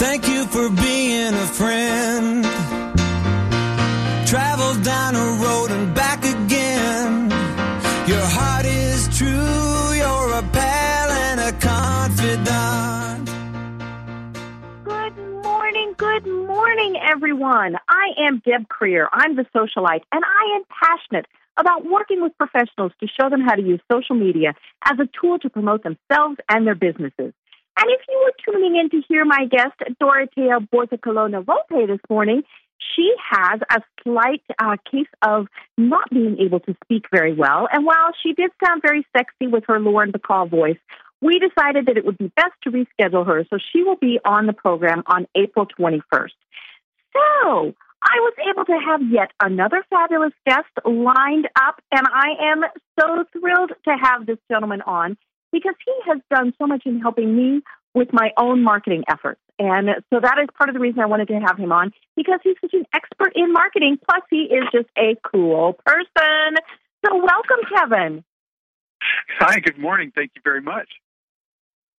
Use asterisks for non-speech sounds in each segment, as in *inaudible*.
Thank you for being a friend. Travel down a road and back again. Your heart is true, you're a pal and a confidant. Good morning, good morning, everyone. I am Deb Creer. I'm the socialite, and I am passionate about working with professionals to show them how to use social media as a tool to promote themselves and their businesses. And if you were tuning in to hear my guest, Dorotea Bortocalona Volpe, this morning, she has a slight uh, case of not being able to speak very well. And while she did sound very sexy with her Lauren Bacall voice, we decided that it would be best to reschedule her, so she will be on the program on April 21st. So, I was able to have yet another fabulous guest lined up, and I am so thrilled to have this gentleman on because he has done so much in helping me with my own marketing efforts. And so that is part of the reason I wanted to have him on because he's such an expert in marketing. Plus, he is just a cool person. So, welcome, Kevin. Hi, good morning. Thank you very much.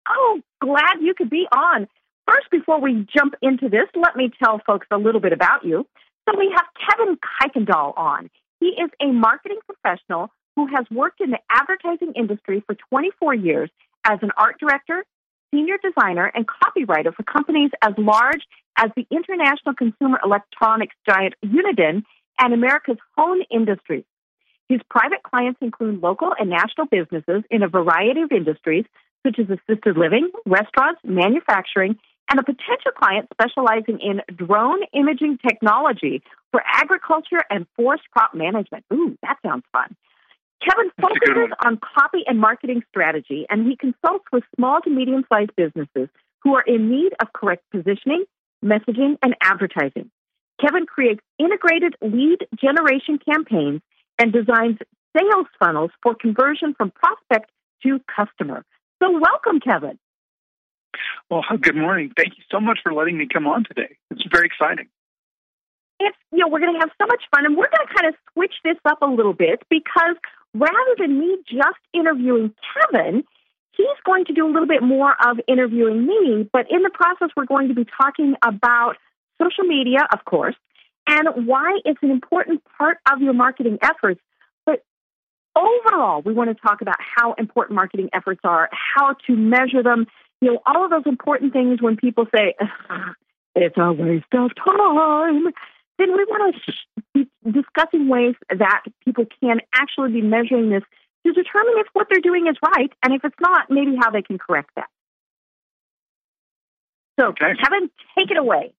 Oh, glad you could be on. First, before we jump into this, let me tell folks a little bit about you. So, we have Kevin Kuykendall on. He is a marketing professional who has worked in the advertising industry for 24 years as an art director, senior designer, and copywriter for companies as large as the international consumer electronics giant Uniden and America's HON Industries. His private clients include local and national businesses in a variety of industries, such as assisted living, restaurants, manufacturing, and a potential client specializing in drone imaging technology for agriculture and forest crop management. Ooh, that sounds fun. Kevin focuses on copy and marketing strategy, and he consults with small to medium sized businesses who are in need of correct positioning, messaging, and advertising. Kevin creates integrated lead generation campaigns and designs sales funnels for conversion from prospect to customer. So, welcome, Kevin. Well, good morning. Thank you so much for letting me come on today. It's very exciting. It's, you know, we're going to have so much fun, and we're going to kind of switch this up a little bit because rather than me just interviewing Kevin, he's going to do a little bit more of interviewing me. But in the process, we're going to be talking about social media, of course, and why it's an important part of your marketing efforts. But overall, we want to talk about how important marketing efforts are, how to measure them, you know, all of those important things when people say, *laughs* it's a waste of time then we want to be discussing ways that people can actually be measuring this to determine if what they're doing is right, and if it's not, maybe how they can correct that. So, okay. Kevin, take it away.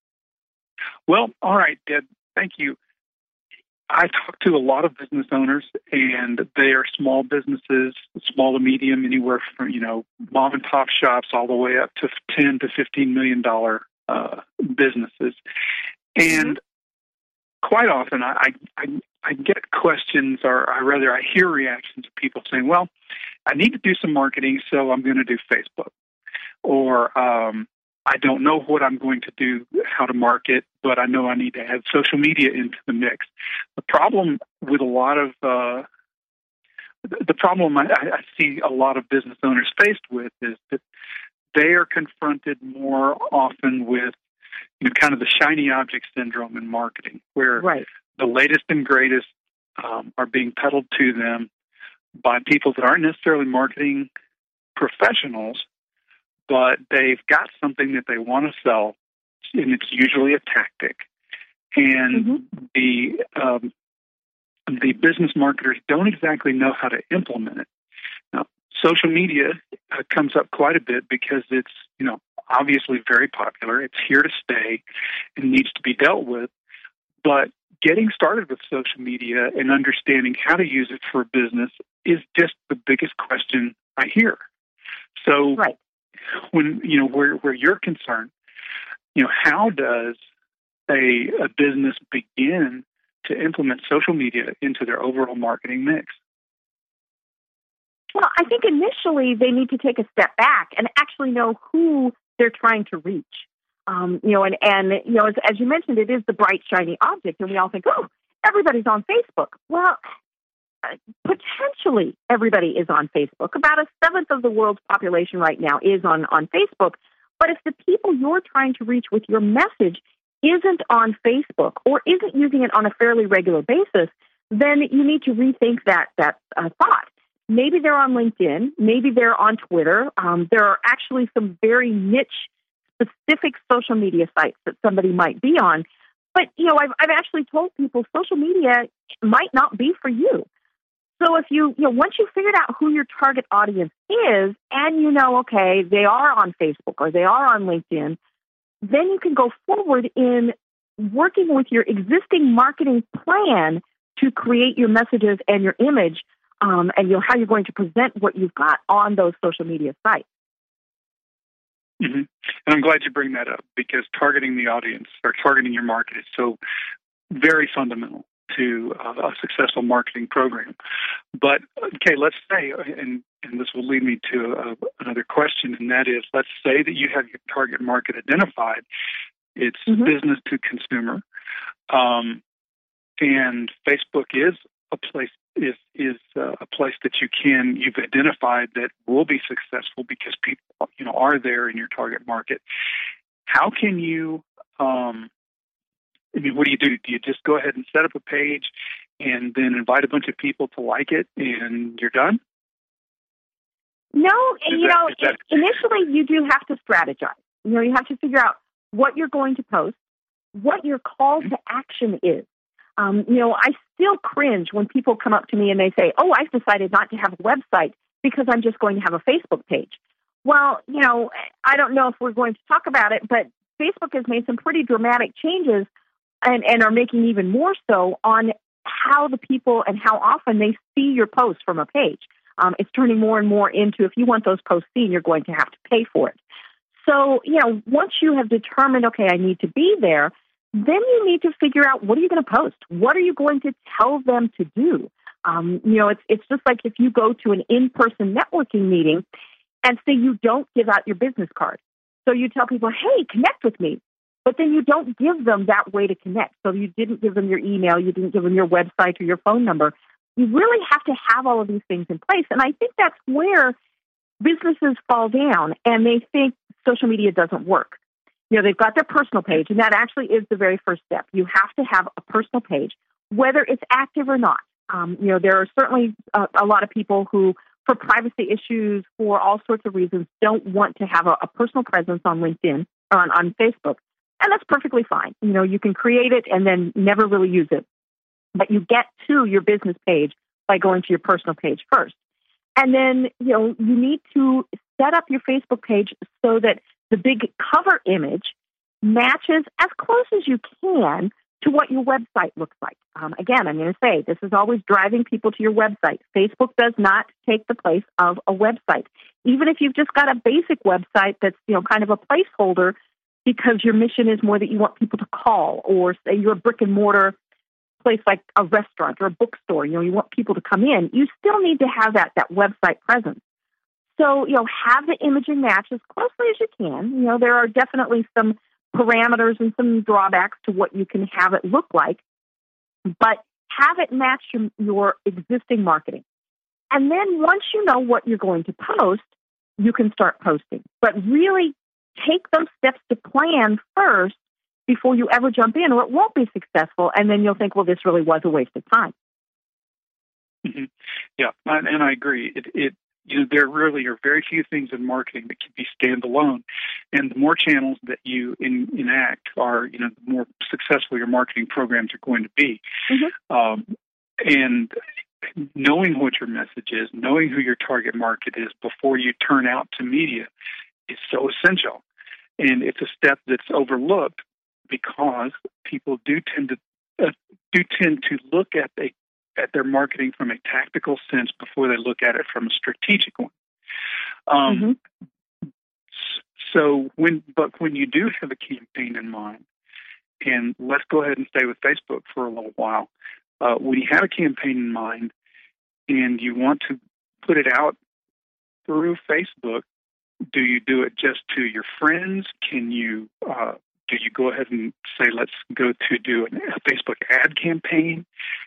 Well, all right, Deb. Thank you. I talk to a lot of business owners, and they are small businesses, small to medium, anywhere from you know mom and pop shops all the way up to ten to fifteen million dollar uh, businesses. And quite often I, I I get questions, or I rather I hear reactions of people saying, "Well, I need to do some marketing, so I'm going to do Facebook," or um, "I don't know what I'm going to do, how to market, but I know I need to add social media into the mix." The problem with a lot of uh, the problem I, I see a lot of business owners faced with is that they are confronted more often with you know, kind of the shiny object syndrome in marketing, where right. the latest and greatest um, are being peddled to them by people that aren't necessarily marketing professionals, but they've got something that they want to sell, and it's usually a tactic. And mm-hmm. the um, the business marketers don't exactly know how to implement it. Now, social media uh, comes up quite a bit because it's you know obviously very popular. It's here to stay and needs to be dealt with. But getting started with social media and understanding how to use it for business is just the biggest question I hear. So right. when you know where where you're concerned, you know, how does a a business begin to implement social media into their overall marketing mix? Well, I think initially they need to take a step back and actually know who they're trying to reach. Um, you know, and, and you know, as, as you mentioned, it is the bright, shiny object, and we all think, oh, everybody's on Facebook. Well, uh, potentially everybody is on Facebook. About a seventh of the world's population right now is on, on Facebook. But if the people you're trying to reach with your message isn't on Facebook or isn't using it on a fairly regular basis, then you need to rethink that that uh, thought. Maybe they're on LinkedIn, maybe they're on Twitter. Um, there are actually some very niche, specific social media sites that somebody might be on. But you know, I've I've actually told people social media might not be for you. So if you, you know, once you figured out who your target audience is and you know, okay, they are on Facebook or they are on LinkedIn, then you can go forward in working with your existing marketing plan to create your messages and your image um, and you know how you're going to present what you've got on those social media sites. Mm-hmm. And I'm glad you bring that up because targeting the audience or targeting your market is so very fundamental to uh, a successful marketing program. But okay, let's say, and and this will lead me to uh, another question, and that is, let's say that you have your target market identified. It's mm-hmm. business to consumer, um, and Facebook is a place is is uh, a place that you can you've identified that will be successful because people you know are there in your target market. How can you um, I mean, what do you do? Do you just go ahead and set up a page and then invite a bunch of people to like it and you're done? No, is you that, know, that... initially you do have to strategize. You know, you have to figure out what you're going to post, what your call to action is. Um, you know, I still cringe when people come up to me and they say, "Oh, I've decided not to have a website because I'm just going to have a Facebook page." Well, you know, I don't know if we're going to talk about it, but Facebook has made some pretty dramatic changes and, and are making even more so on how the people and how often they see your post from a page. Um, it's turning more and more into if you want those posts seen, you're going to have to pay for it. So, you know, once you have determined, okay, I need to be there, then you need to figure out what are you going to post? What are you going to tell them to do? Um, you know, it's it's just like if you go to an in-person networking meeting and say you don't give out your business card. So you tell people, "Hey, connect with me." But then you don't give them that way to connect. So you didn't give them your email, you didn't give them your website or your phone number. You really have to have all of these things in place. And I think that's where businesses fall down and they think social media doesn't work. You know, they've got their personal page, and that actually is the very first step. You have to have a personal page, whether it's active or not. Um, you know, there are certainly a, a, lot of people who, for privacy issues, for all sorts of reasons, don't want to have a, a personal presence on LinkedIn or on, on Facebook. And that's perfectly fine. You know, you can create it and then never really use it. But you get to your business page by going to your personal page first. And then, you know, you need to set up your Facebook page so that the big cover image matches as close as you can to what your website looks like. Um, again, I'm going to say this is always driving people to your website. Facebook does not take the place of a website. Even if you've just got a basic website that's you know kind of a placeholder because your mission is more that you want people to call, or say you're a brick and mortar place like a restaurant or a bookstore, you know, you want people to come in, you still need to have that that website presence. So, you know, have the imaging match as closely as you can. You know, there are definitely some parameters and some drawbacks to what you can have it look like, but have it match your, your existing marketing. And then once you know what you're going to post, you can start posting. But really take those steps to plan first before you ever jump in, or it won't be successful. And then you'll think, well, this really was a waste of time. Mm-hmm. Yeah, and I agree. It, it you know there really are very few things in marketing that can be standalone, and the more channels that you in, enact are you know the more successful your marketing programs are going to be. Mm-hmm. Um, and knowing what your message is, knowing who your target market is before you turn out to media is so essential. And it's a step that's overlooked because people do tend to uh, do tend to look at a at their marketing from a tactical sense before they look at it from a strategic one. Um, mm-hmm. So when but when you do have a campaign in mind, and let's go ahead and stay with Facebook for a little while. Uh, when you have a campaign in mind and you want to put it out through Facebook, do you do it just to your friends? Can you uh, do you go ahead and say let's go to do a Facebook ad campaign?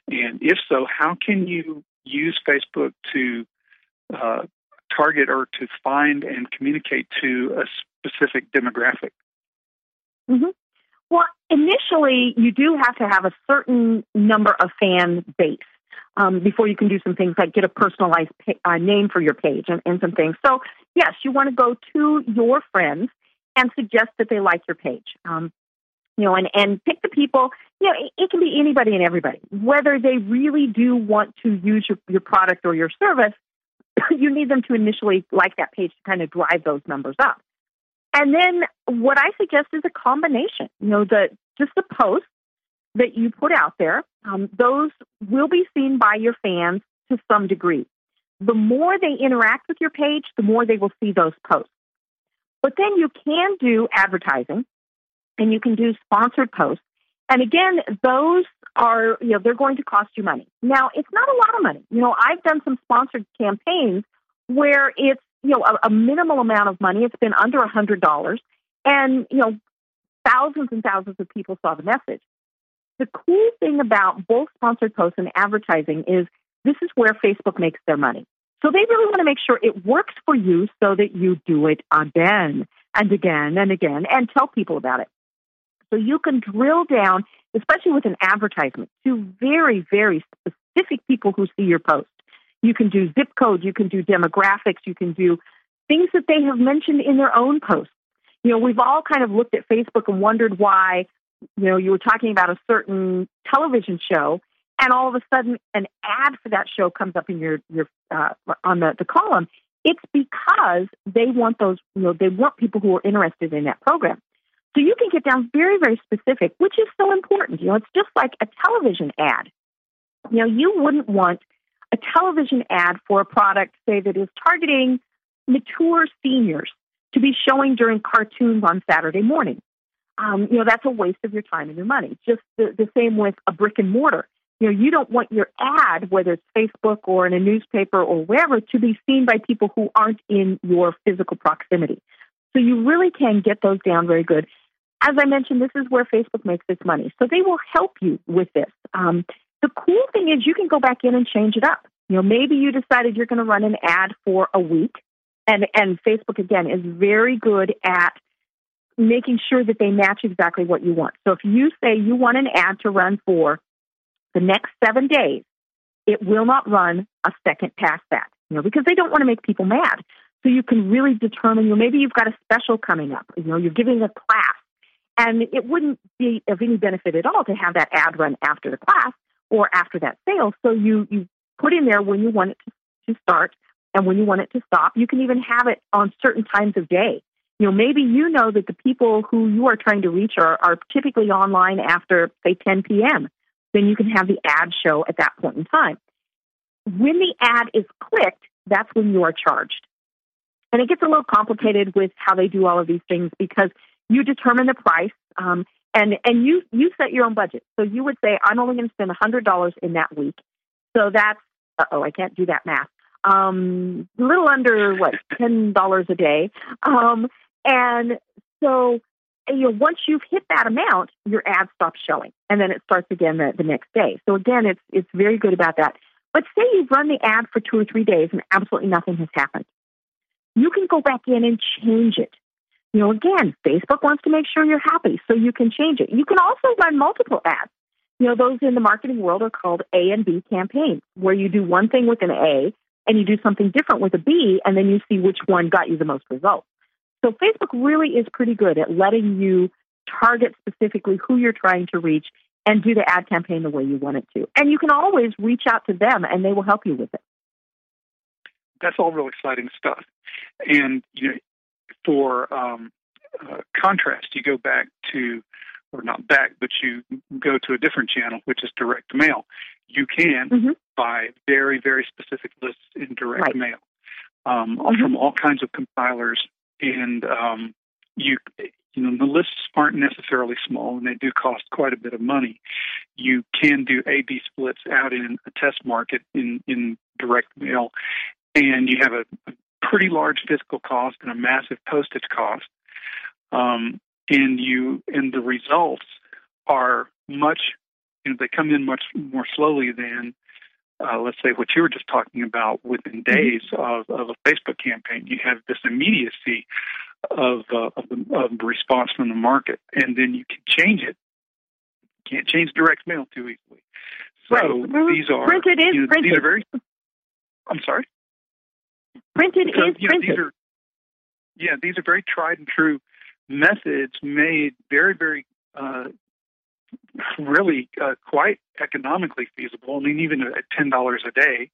And if so, how can you use Facebook to uh, target or to find and communicate to a specific demographic? Mm-hmm. Well, initially, you do have to have a certain number of fan base um, before you can do some things like get a personalized uh, name for your page and, and some things. So, yes, you want to go to your friends and suggest that they like your page. Um, you know, and, and pick the people, you know, it, it can be anybody and everybody. Whether they really do want to use your, your product or your service, *coughs* you need them to initially like that page to kind of drive those numbers up. And then what I suggest is a combination. You know, the just the posts that you put out there, um, those will be seen by your fans to some degree. The more they interact with your page, the more they will see those posts. But then you can do advertising and you can do sponsored posts. And again, those are, you know, they're going to cost you money. Now, it's not a lot of money. You know, I've done some sponsored campaigns where it's, you know, a, a minimal amount of money. It's been under a hundred dollars. And, you know, thousands and thousands of people saw the message. The cool thing about both sponsored posts and advertising is this is where Facebook makes their money. So they really want to make sure it works for you so that you do it again and again and again and tell people about it. So you can drill down, especially with an advertisement, to very, very specific people who see your post. You can do zip code, you can do demographics, you can do things that they have mentioned in their own posts. You know, we've all kind of looked at Facebook and wondered why, you know, you were talking about a certain television show and all of a sudden an ad for that show comes up in your your uh, on the, the column. It's because they want those, you know, they want people who are interested in that program. So you can get down very, very specific, which is so important. You know, it's just like a television ad. You know, you wouldn't want a television ad for a product, say, that is targeting mature seniors to be showing during cartoons on Saturday morning. Um, you know, that's a waste of your time and your money. Just the, the same with a brick and mortar. You know, you don't want your ad, whether it's Facebook or in a newspaper or wherever, to be seen by people who aren't in your physical proximity. So you really can get those down very good as I mentioned, this is where Facebook makes its money. So they will help you with this. Um, the cool thing is you can go back in and change it up. You know, maybe you decided you're going to run an ad for a week, and and Facebook again is very good at making sure that they match exactly what you want. So if you say you want an ad to run for the next seven days, it will not run a second past that. You know, because they don't want to make people mad. So you can really determine. You know, maybe you've got a special coming up. You know, you're giving a class and it wouldn't be of any benefit at all to have that ad run after the class or after that sale. So you, you put in there when you want it to, start and when you want it to stop. You can even have it on certain times of day. You know, maybe you know that the people who you are trying to reach are, are typically online after, say, 10 p.m. Then you can have the ad show at that point in time. When the ad is clicked, that's when you are charged. And it gets a little complicated with how they do all of these things because you determine the price, um, and and you you set your own budget. So you would say, I'm only going to spend hundred dollars in that week. So that's oh, I can't do that math. Um, a little under what ten dollars a day, um, and so you know once you've hit that amount, your ad stops showing, and then it starts again the, the next day. So again, it's it's very good about that. But say you've run the ad for two or three days and absolutely nothing has happened. You can go back in and change it you know, again, Facebook wants to make sure you're happy, so you can change it. You can also run multiple ads. You know, those in the marketing world are called A and B campaigns, where you do one thing with an A and you do something different with a B, and then you see which one got you the most results. So Facebook really is pretty good at letting you target specifically who you're trying to reach and do the ad campaign the way you want it to. And you can always reach out to them and they will help you with it. That's all real exciting stuff. And you know, for um, uh, contrast, you go back to, or not back, but you go to a different channel, which is direct mail. You can mm-hmm. buy very, very specific lists in direct right. mail um, mm-hmm. from all kinds of compilers, and um, you you know the lists aren't necessarily small and they do cost quite a bit of money you can do a b splits out in a test market in in direct mail and you have a, a pretty large physical cost and a massive postage cost. Um, and you and the results are much you know they come in much more slowly than uh, let's say what you were just talking about within mm-hmm. days of, of a Facebook campaign. You have this immediacy of, uh, of, the, of the response from the market, and then you can change it. You can't change direct mail too easily. So right. these are printed is you know, printed. These are very. I'm sorry. Printed so, is you know, printed. These are, yeah, these are very tried and true methods made very, very, uh, *laughs* really uh, quite economically feasible. I mean, even at ten dollars a day,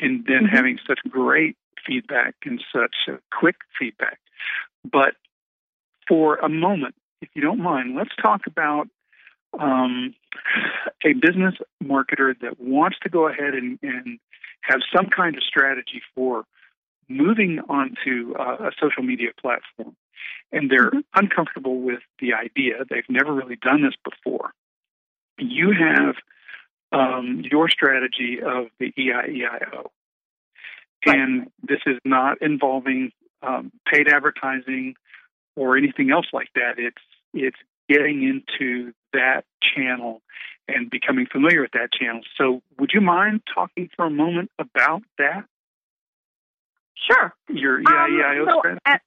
and then mm-hmm. having such great feedback and such uh, quick feedback. But for a moment, if you don't mind, let's talk about um, a business marketer that wants to go ahead and, and have some kind of strategy for moving onto uh, a social media platform. And they're mm-hmm. uncomfortable with the idea. They've never really done this before. You have um, your strategy of the EIEIO. Right. And this is not involving um, paid advertising or anything else like that. It's it's getting into that channel and becoming familiar with that channel. So, would you mind talking for a moment about that? Sure. Your EIEIO um, so strategy. At,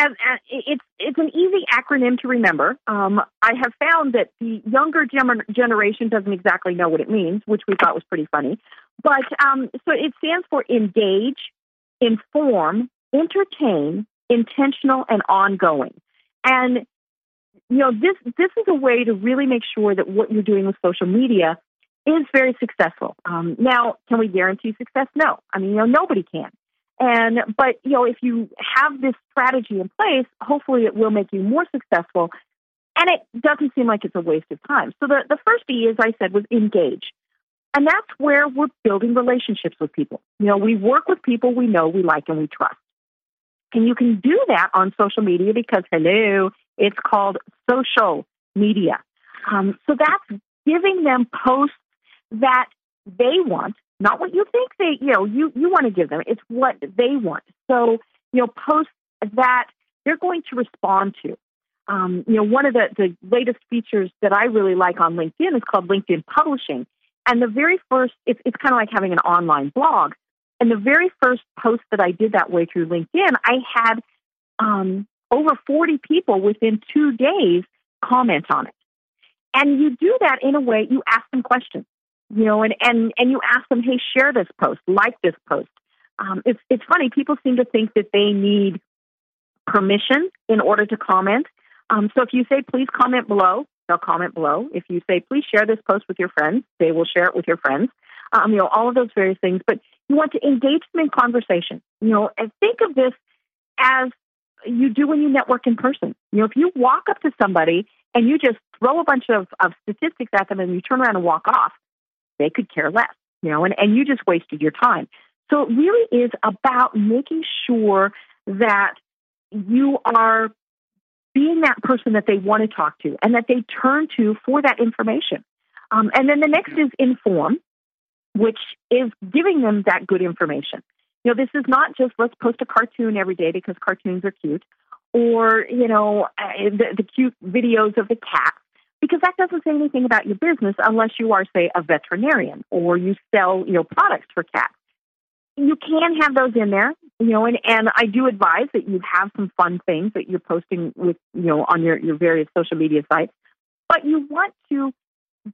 as, as, it's it's an easy acronym to remember. Um, I have found that the younger gener- generation doesn't exactly know what it means, which we thought was pretty funny. But um, so it stands for engage, inform, entertain, intentional, and ongoing. And you know this this is a way to really make sure that what you're doing with social media is very successful. Um, now, can we guarantee success? No. I mean, you know, nobody can. And but you know, if you have this strategy in place, hopefully it will make you more successful. And it doesn't seem like it's a waste of time. So the, the first E, as I said, was engage. And that's where we're building relationships with people. You know, we work with people we know, we like, and we trust. And you can do that on social media because, hello, it's called social media. Um, so that's giving them posts that they want, not what you think they, you know, you, you want to give them. It's what they want. So, you know, posts that they're going to respond to. Um, you know, one of the, the latest features that I really like on LinkedIn is called LinkedIn Publishing. And the very first, it's, it's kind of like having an online blog. And the very first post that I did that way through LinkedIn, I had um, over 40 people within two days comment on it. And you do that in a way, you ask them questions, you know, and, and, and you ask them, hey, share this post, like this post. Um, it's, it's funny, people seem to think that they need permission in order to comment. Um, so if you say, please comment below, they'll comment below. If you say, please share this post with your friends, they will share it with your friends. Um, you know, all of those various things. But you want to engage them in conversation. You know, and think of this as you do when you network in person. You know, if you walk up to somebody and you just throw a bunch of, of statistics at them and you turn around and walk off, they could care less, you know, and, and you just wasted your time. So it really is about making sure that you are being that person that they want to talk to and that they turn to for that information. Um, and then the next is inform, which is giving them that good information. You know, this is not just let's post a cartoon every day because cartoons are cute, or you know, uh, the, the cute videos of the cat, because that doesn't say anything about your business unless you are, say, a veterinarian or you sell you know products for cats. You can have those in there, you know, and, and I do advise that you have some fun things that you're posting with, you know, on your, your various social media sites, but you want to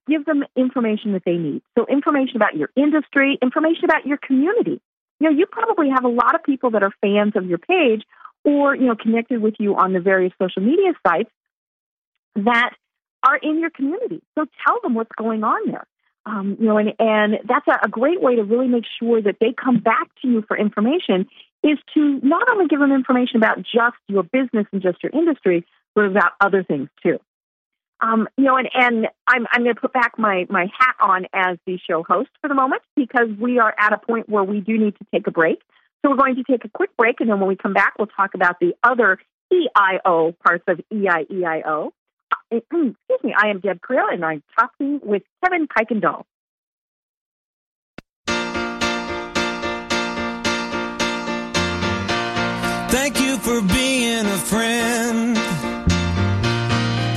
give them information that they need. So information about your industry, information about your community. You know, you probably have a lot of people that are fans of your page or, you know, connected with you on the various social media sites that are in your community. So tell them what's going on there. Um, you know, and, and that's a, a great way to really make sure that they come back to you for information is to not only give them information about just your business and just your industry, but about other things too. Um, you know, and, and I'm, I'm going to put back my, my hat on as the show host for the moment because we are at a point where we do need to take a break. So we're going to take a quick break, and then when we come back, we'll talk about the other EIO parts of EIEIO. Uh, excuse me, I am Deb Creel, and I'm talking with Kevin Kuykendall. Thank you for being a friend.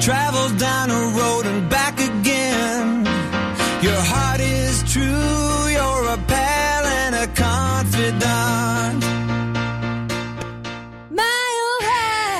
Travel down a road and back again. Your heart is true, you're a pal and a confidant. Mile high.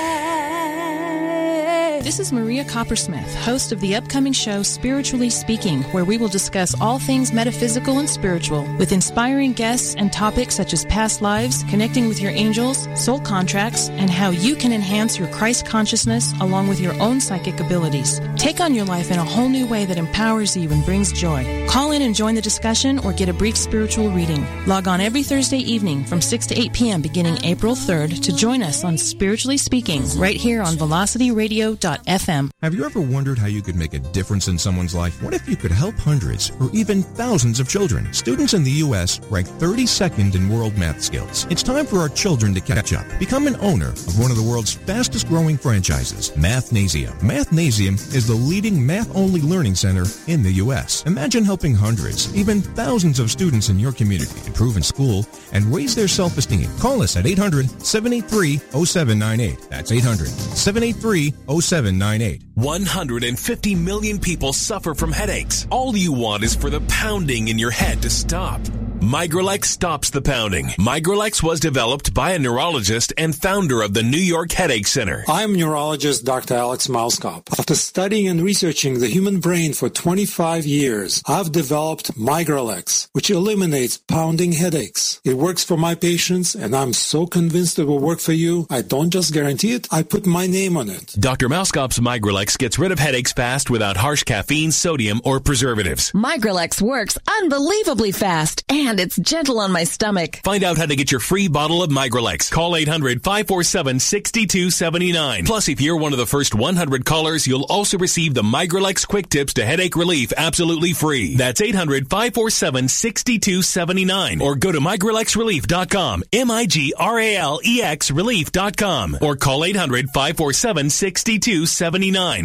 This is Maria Coppersmith, host of the upcoming show Spiritually Speaking, where we will discuss all things metaphysical and spiritual with inspiring guests and topics such as past lives, connecting with your angels, soul contracts, and how you can enhance your Christ consciousness along with your own psychic abilities. Take on your life in a whole new way that empowers you and brings joy. Call in and join the discussion or get a brief spiritual reading. Log on every Thursday evening from 6 to 8 p.m. beginning April 3rd to join us on Spiritually Speaking right here on velocityradio.fm. Have you ever wondered how you could make a difference in someone's life? What if you could help hundreds or even thousands of children? Students in the U.S. rank 32nd in world math skills. It's time for our children to catch up. Become an owner of one of the world's fastest growing franchises, Mathnasium. Mathnasium is the leading math-only learning center in the U.S. Imagine helping hundreds, even thousands of students in your community improve in school and raise their self-esteem. Call us at 800-783-0798. That's 800-783-0798. State 150 million people suffer from headaches. All you want is for the pounding in your head to stop. Migralex stops the pounding. Migralex was developed by a neurologist and founder of the New York Headache Center. I'm neurologist Dr. Alex Mauskop. After studying and researching the human brain for 25 years, I've developed Migralex, which eliminates pounding headaches. It works for my patients, and I'm so convinced it will work for you. I don't just guarantee it, I put my name on it. Dr. Mauskop's Migralex gets rid of headaches fast without harsh caffeine, sodium, or preservatives. Migralex works unbelievably fast and it's gentle on my stomach. Find out how to get your free bottle of Migralex. Call 800-547-6279. Plus, if you're one of the first 100 callers, you'll also receive the Migralex Quick Tips to Headache Relief absolutely free. That's 800-547-6279 or go to migralexrelief.com, M-I-G-R-A-L-E-X relief.com or call 800-547-6279.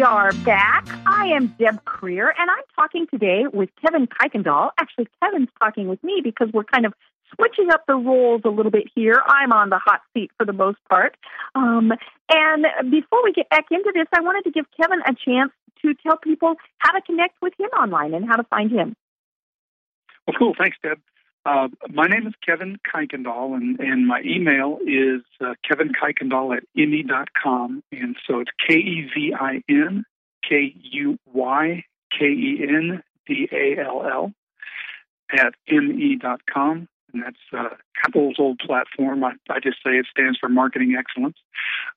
We are back. I am Deb Creer, and I'm talking today with Kevin Kuykendall. Actually, Kevin's talking with me because we're kind of switching up the roles a little bit here. I'm on the hot seat for the most part. Um, and before we get back into this, I wanted to give Kevin a chance to tell people how to connect with him online and how to find him. Well, cool. Thanks, Deb. Uh, my name is Kevin Kuykendall, and, and my email is uh, kevinkuykendall at me.com. And so it's K E V I N K U Y K E N D A L L at me.com. And that's uh, Apple's old platform. I, I just say it stands for Marketing Excellence.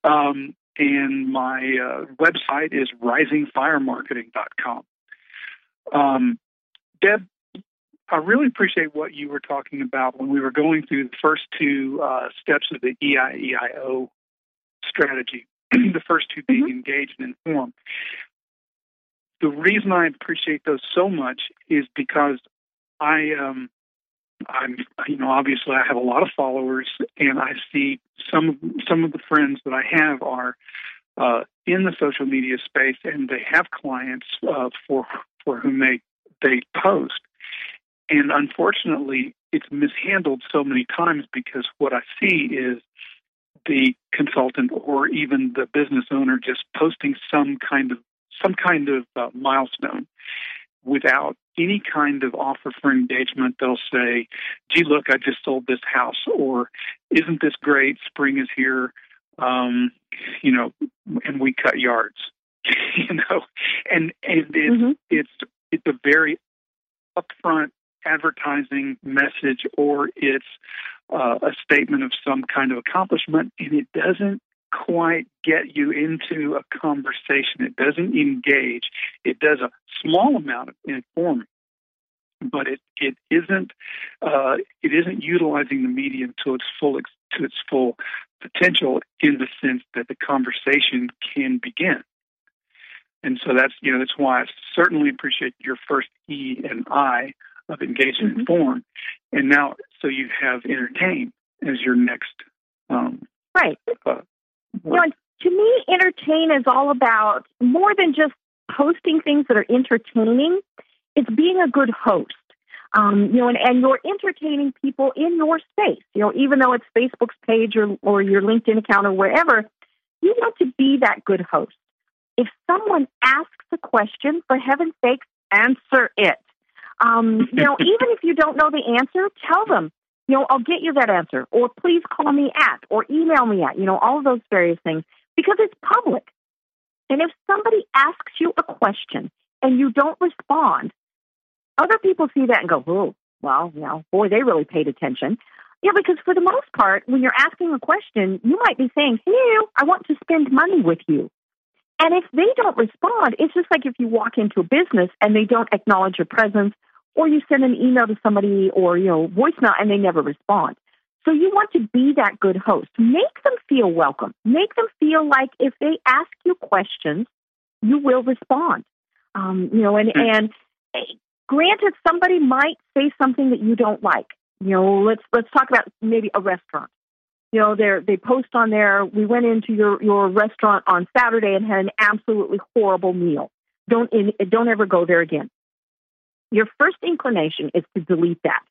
Um, and my uh, website is risingfiremarketing.com. Um, Deb, I really appreciate what you were talking about when we were going through the first two uh, steps of the EIEIO strategy, *clears throat* the first two being mm-hmm. engaged and informed. The reason I appreciate those so much is because I, um, I'm, you know, obviously I have a lot of followers, and I see some some of the friends that I have are uh, in the social media space, and they have clients uh, for for whom they they post, and unfortunately, it's mishandled so many times because what I see is the consultant or even the business owner just posting some kind of some kind of uh, milestone without any kind of offer for engagement. They'll say, "Gee, look, I just sold this house," or "Isn't this great? Spring is here." Um, you know, and we cut yards. *laughs* you know, and and it's mm-hmm. it's it's a very upfront advertising message or it's uh, a statement of some kind of accomplishment, and it doesn't quite get you into a conversation. It doesn't engage. It does a small amount of informing, but it it isn't uh, it isn't utilizing the medium to its full to its full potential in the sense that the conversation can begin. And so that's you know that's why I certainly appreciate your first E and I of engage and mm-hmm. inform, and now so you have entertain as your next um, right. Uh, you know, to me, entertain is all about more than just posting things that are entertaining. It's being a good host. Um, you know, and, and you're entertaining people in your space. You know, even though it's Facebook's page or, or your LinkedIn account or wherever, you want to be that good host. If someone asks a question, for heaven's sake, answer it. Um, *laughs* you know, even if you don't know the answer, tell them, you know, I'll get you that answer, or please call me at, or email me at, you know, all of those various things, because it's public. And if somebody asks you a question and you don't respond, other people see that and go, oh, well, you know, boy, they really paid attention. Yeah, because for the most part, when you're asking a question, you might be saying, hey, I want to spend money with you. And if they don't respond, it's just like if you walk into a business and they don't acknowledge your presence, or you send an email to somebody or, you know, voicemail and they never respond. So you want to be that good host. Make them feel welcome. Make them feel like if they ask you questions, you will respond. Um, you know, and, hmm. and granted, somebody might say something that you don't like. You know, let's let's talk about maybe a restaurant. You know, they they post on there. We went into your your restaurant on Saturday and had an absolutely horrible meal. Don't don't ever go there again. Your first inclination is to delete that.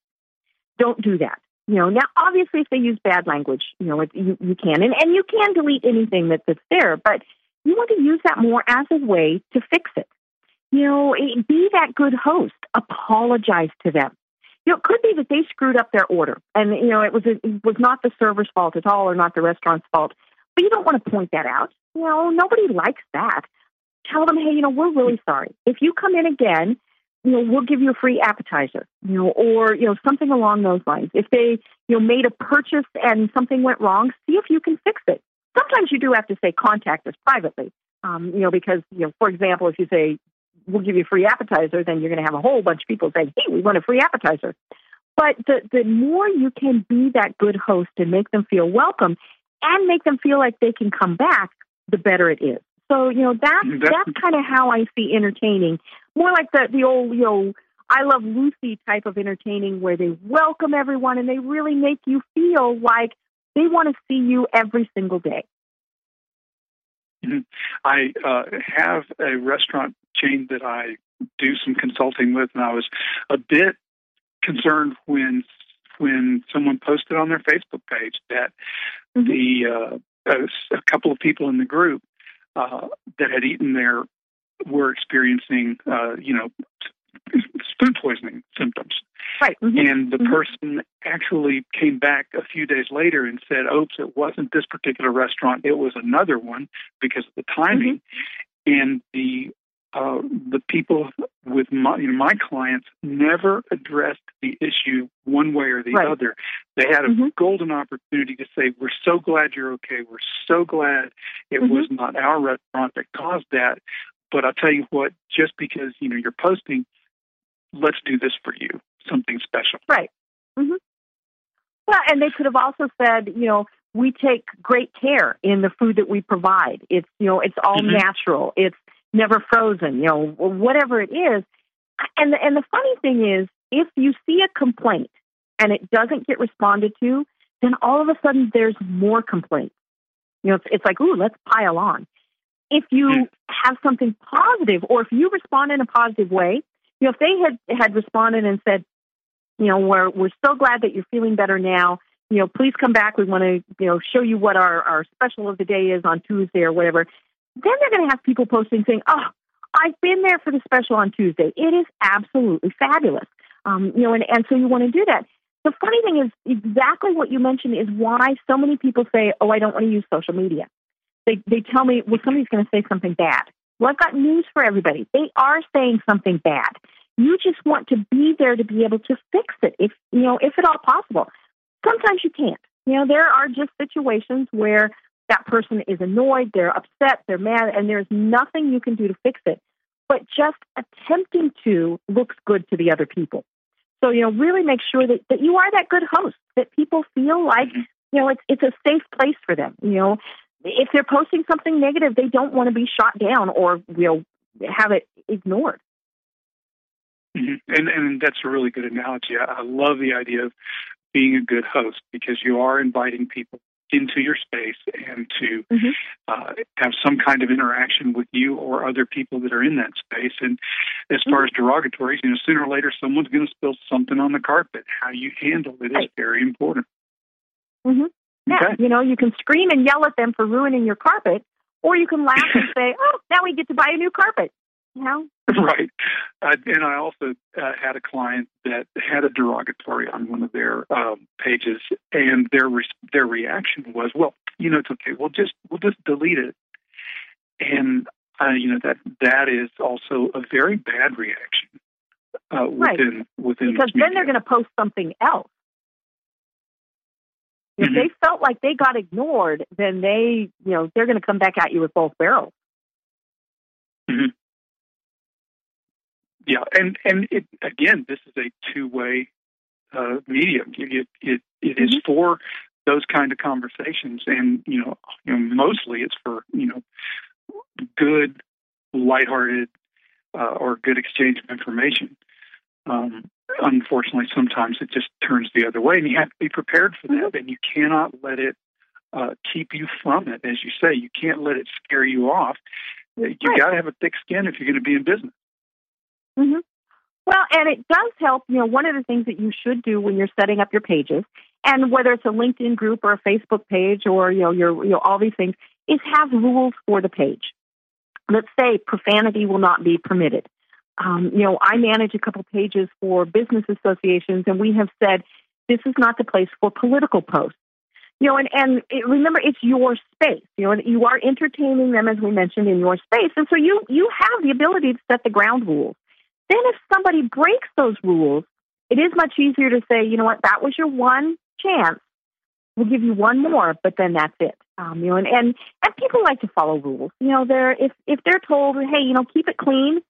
Don't do that. You know, now obviously if they use bad language, you know, you you can and and you can delete anything that, that's there, but you want to use that more as a way to fix it. You know, eh, be that good host. Apologize to them. You know, it could be that they screwed up their order, and you know it was it was not the server's fault at all, or not the restaurant's fault. But you don't want to point that out. You know, nobody likes that. Tell them, hey, you know, we're really sorry. If you come in again, you know, we'll give you a free appetizer, you know, or you know something along those lines. If they, you know, made a purchase and something went wrong, see if you can fix it. Sometimes you do have to say contact us privately, um, you know, because you know, for example, if you say we'll give you a free appetizer, then you're going to have a whole bunch of people saying, hey, we want a free appetizer. But the, the more you can be that good host and make them feel welcome and make them feel like they can come back, the better it is. So, you know, that's, that's, that's kind of how I see entertaining. More like the, the old, you know, I Love Lucy type of entertaining where they welcome everyone and they really make you feel like they want to see you every single day. Mm-hmm. I uh, have a restaurant chain that I do some consulting with, and I was a bit concerned when when someone posted on their Facebook page that mm-hmm. the uh, a, a, couple of people in the group uh, that had eaten there were experiencing, uh, you know, food poisoning symptoms. Right. Mm-hmm. And the mm-hmm. person actually came back a few days later and said, "Oops, it wasn't this particular restaurant; it was another one because of the timing." Mm-hmm. And the uh, the people with my, you know, my clients never addressed the issue one way or the right. other. They had a mm-hmm. golden opportunity to say, "We're so glad you're okay. We're so glad it mm-hmm. was not our restaurant that caused that." But I'll tell you what, just because you know you're posting, let's do this for you, something special. Right. Mm-hmm. Well, and they could have also said, you know, we take great care in the food that we provide. It's you know, it's all mm-hmm. natural. It's never frozen, you know, whatever it is. And the, and the funny thing is, if you see a complaint and it doesn't get responded to, then all of a sudden there's more complaints. You know, it's, it's like, ooh, let's pile on. If you hmm. have something positive, or if you respond in a positive way, you know, if they had had responded and said, you know, we're we're so glad that you're feeling better now. You know, please come back. We want to, you know, show you what our our special of the day is on Tuesday or whatever then they're going to have people posting saying, "Oh, I've been there for the special on Tuesday. It is absolutely fabulous." Um, you know, and, and so you want to do that. The funny thing is, exactly what you mentioned is why so many people say, "Oh, I don't want to use social media." They they tell me, "Well, somebody's going to say something bad." Well, I've got news for everybody. They are saying something bad. You just want to be there to be able to fix it, if you know, if at all possible. Sometimes you can't. You know, there are just situations where that person is annoyed, they're upset, they're mad, and there's nothing you can do to fix it. But just attempting to looks good to the other people. So, you know, really make sure that, that you are that good host, that people feel like, mm-hmm. you know, it's, it's a safe place for them. You know, if they're posting something negative, they don't want to be shot down or, you know, have it ignored. Mm-hmm. And and that's a really good analogy. I, I love the idea of being a good host because you are inviting people into your space and to mm-hmm. uh, have some kind of interaction with you or other people that are in that space. And as mm-hmm. far as derogatories, you know, sooner or later someone's going to spill something on the carpet. How you handle it is right. very important. Mm-hmm. Yeah, okay. you know, you can scream and yell at them for ruining your carpet, or you can laugh and *laughs* say, "Oh, now we get to buy a new carpet." You know, *laughs* right. Uh, and I also uh, had a client that had a derogatory on one of their um, pages, and their re- their reaction was, "Well, you know, it's okay. We'll just we'll just delete it." And uh, you know that that is also a very bad reaction uh, within right. within because then they're going to post something else. If mm-hmm. they felt like they got ignored, then they, you know, they're going to come back at you with both barrels. Mm-hmm. Yeah, and and it, again, this is a two way uh, medium. It it, it is mm-hmm. for those kind of conversations, and you know, you know, mostly it's for you know, good, lighthearted, uh, or good exchange of information. Um, unfortunately, sometimes it just turns the other way, and you have to be prepared for that, mm-hmm. and you cannot let it uh, keep you from it. As you say, you can't let it scare you off. You right. got to have a thick skin if you're going to be in business. Mm-hmm. Well, and it does help. You know, one of the things that you should do when you're setting up your pages, and whether it's a LinkedIn group or a Facebook page or you know your you know all these things, is have rules for the page. Let's say profanity will not be permitted. Um, you know, I manage a couple pages for business associations, and we have said this is not the place for political posts. You know, and and it, remember, it's your space. You know, and you are entertaining them as we mentioned in your space, and so you you have the ability to set the ground rules. Then, if somebody breaks those rules, it is much easier to say, you know what, that was your one chance. We'll give you one more, but then that's it. Um, you know, and, and and people like to follow rules. You know, they're if if they're told, hey, you know, keep it clean,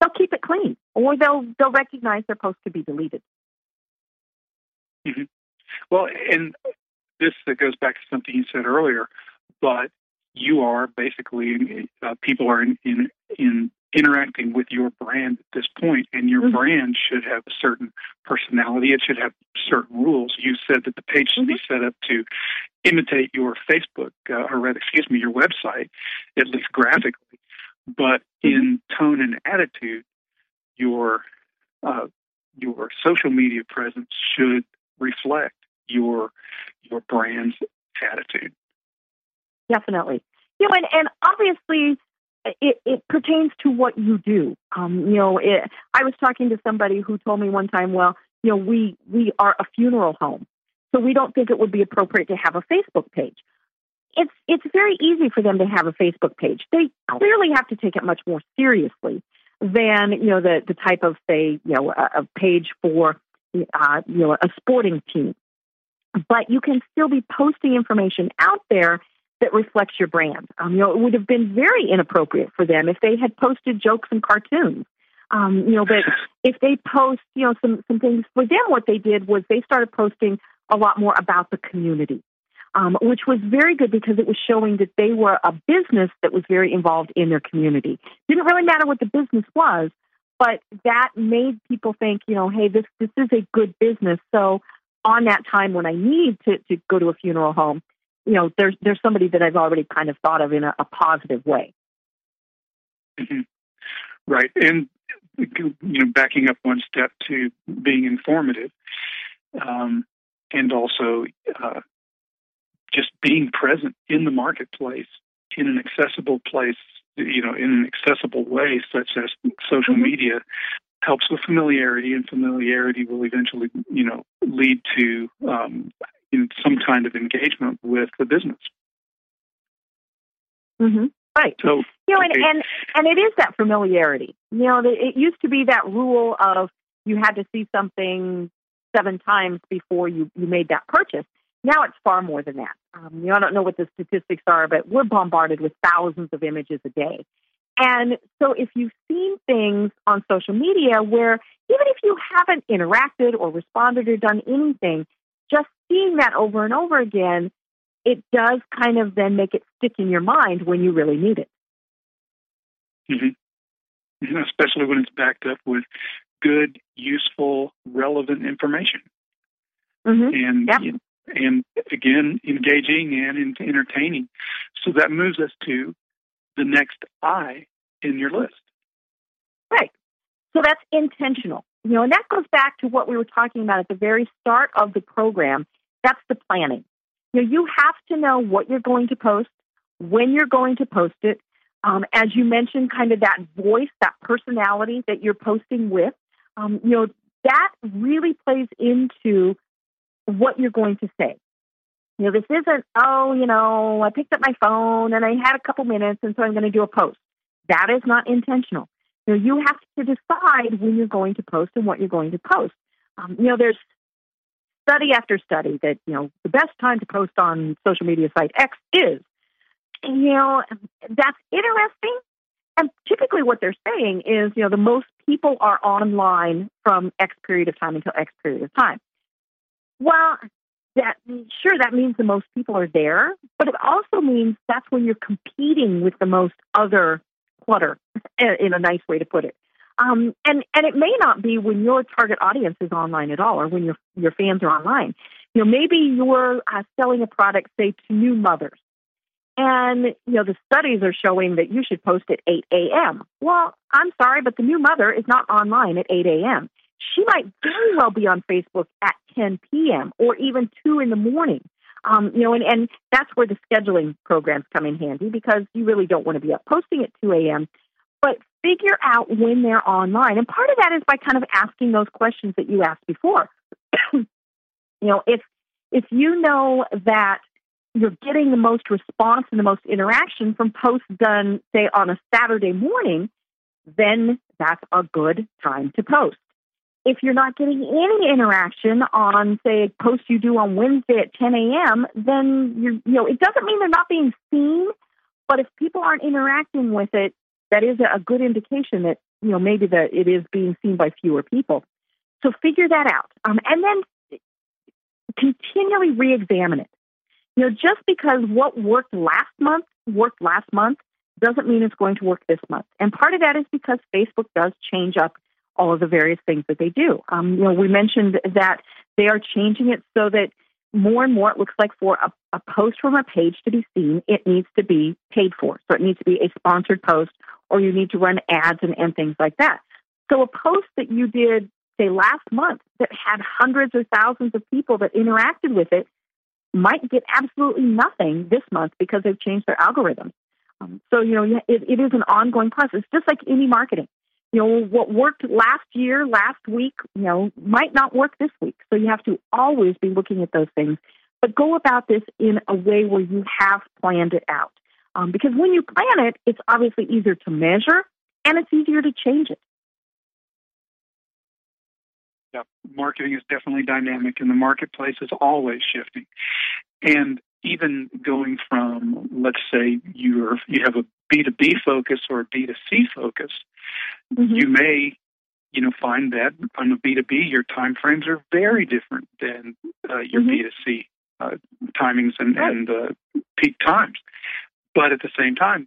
they'll keep it clean, or they'll they'll recognize their post to be deleted. Mm-hmm. Well, and this that goes back to something you said earlier, but you are basically uh, people are in, in in interacting with your brand at this point, and your mm-hmm. brand should have a certain personality. It should have certain rules. You said that the page should mm-hmm. be set up to imitate your Facebook, uh, or rather, excuse me, your website, at least graphically. But mm-hmm. in tone and attitude, your uh, your social media presence should reflect your your brand's attitude. Definitely. You know, and, and obviously it, it pertains to what you do. Um, you know, it, I was talking to somebody who told me one time, well, you know, we we are a funeral home, so we don't think it would be appropriate to have a Facebook page. It's it's very easy for them to have a Facebook page. They clearly have to take it much more seriously than you know the the type of say you know a, a page for uh, you know a sporting team. But you can still be posting information out there that reflects your brand. Um, you know, it would have been very inappropriate for them if they had posted jokes and cartoons. Um, you know, but if they post, you know, some some things for them, what they did was they started posting a lot more about the community, um, which was very good because it was showing that they were a business that was very involved in their community. Didn't really matter what the business was, but that made people think, you know, hey, this this is a good business. So on that time when I need to to go to a funeral home, you know, there's there's somebody that I've already kind of thought of in a, a positive way. Mm-hmm. Right, and you know, backing up one step to being informative, um, and also uh, just being present in the marketplace in an accessible place, you know, in an accessible way, such as social mm-hmm. media, helps with familiarity, and familiarity will eventually, you know, lead to um, in some kind of engagement with the business. Mm-hmm. Right. So, you know, and, okay. and and it is that familiarity. You know, it used to be that rule of you had to see something seven times before you you made that purchase. Now it's far more than that. Um, you know, I don't know what the statistics are, but we're bombarded with thousands of images a day. And so if you've seen things on social media where even if you haven't interacted or responded or done anything, just seeing that over and over again, it does kind of then make it stick in your mind when you really need it. Mm-hmm. Especially when it's backed up with good, useful, relevant information. Mm-hmm. And and again, engaging and entertaining. So that moves us to the next I in your list. Right. So that's intentional. You know, and that goes back to what we were talking about at the very start of the program. That's the planning. You know, you have to know what you're going to post, when you're going to post it. Um, as you mentioned, kind of that voice, that personality that you're posting with. Um, you know, that really plays into what you're going to say. You know, this isn't, oh, you know, I picked up my phone and I had a couple minutes and so I'm going to do a post. That is not intentional. You know, you have to decide when you're going to post and what you're going to post. Um, you know, there's study after study that, you know, the best time to post on social media site X is. You know, that's interesting. And typically what they're saying is, you know, the most people are online from X period of time until X period of time. Well, that sure that means the most people are there, but it also means that's when you're competing with the most other clutter, in a nice way to put it. Um, and and it may not be when your target audience is online at all, or when your your fans are online. You know, maybe you're uh, selling a product, say, to new mothers, and you know the studies are showing that you should post at 8 a.m. Well, I'm sorry, but the new mother is not online at 8 a.m. She might very well be on Facebook at 10 p.m. or even 2 in the morning. Um, you know, and, and that's where the scheduling programs come in handy because you really don't want to be up posting at 2 a.m. But figure out when they're online. And part of that is by kind of asking those questions that you asked before. *clears throat* you know, if if you know that you're getting the most response and the most interaction from posts done, say, on a Saturday morning, then that's a good time to post if you're not getting any interaction on, say, a post you do on Wednesday at 10 a.m., then you're, you know, it doesn't mean they're not being seen, but if people aren't interacting with it, that is a good indication that, you know, maybe that it is being seen by fewer people. So figure that out. Um, and then continually re-examine it. You know, just because what worked last month worked last month doesn't mean it's going to work this month. And part of that is because Facebook does change up all of the various things that they do. Um, you know, we mentioned that they are changing it so that more and more it looks like for a, a post from a page to be seen, it needs to be paid for. So it needs to be a sponsored post or you need to run ads and, and things like that. So a post that you did, say, last month that had hundreds or thousands of people that interacted with it might get absolutely nothing this month because they've changed their algorithms. Um, so, you know, it, it is an ongoing process, just like any marketing you know, what worked last year, last week, you know, might not work this week. So you have to always be looking at those things. But go about this in a way where you have planned it out. Um, because when you plan it, it's obviously easier to measure and it's easier to change it. Marketing is definitely dynamic and the marketplace is always shifting. And even going from, let's say, you're, you have a B2B focus or a B2C focus, mm-hmm. you may you know find that on a B2B your time frames are very different than uh, your mm-hmm. B2C uh, timings and, right. and uh, peak times. But at the same time,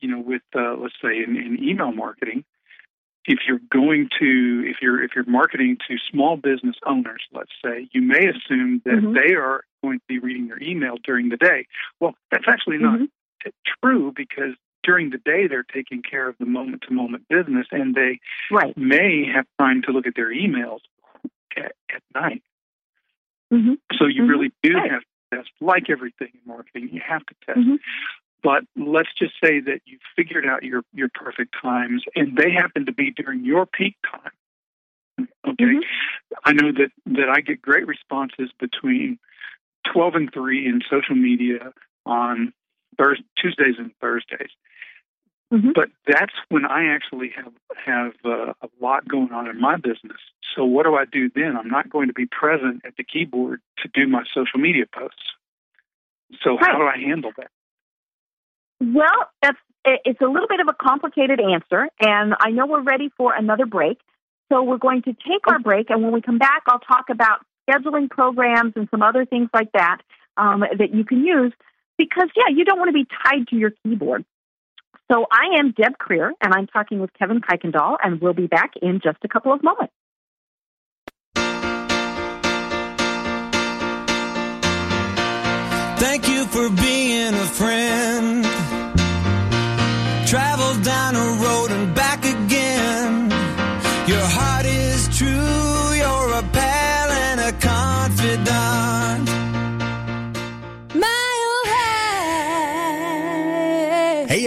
you know, with uh, let's say in, in email marketing, if you're going to if you're if you're marketing to small business owners, let's say, you may assume that mm-hmm. they are going to be reading your email during the day. Well, that's actually not mm-hmm. true because during the day they're taking care of the moment to moment business and they right. may have time to look at their emails at, at night. Mm-hmm. So you mm-hmm. really do right. have to test, like everything in marketing, you have to test. Mm-hmm. But let's just say that you figured out your, your perfect times and they happen to be during your peak time. Okay. Mm-hmm. I know that, that I get great responses between 12 and 3 in social media on Thursday, Tuesdays and Thursdays. Mm-hmm. But that's when I actually have have uh, a lot going on in my business. So what do I do then? I'm not going to be present at the keyboard to do my social media posts. So right. how do I handle that? Well, that's it's a little bit of a complicated answer, and I know we're ready for another break. So we're going to take our break, and when we come back, I'll talk about scheduling programs and some other things like that um, that you can use because, yeah, you don't want to be tied to your keyboard. So I am Deb Creer, and I'm talking with Kevin Kuykendall, and we'll be back in just a couple of moments. Thank you for being a friend. Travel down a road and back again. Your heart is true,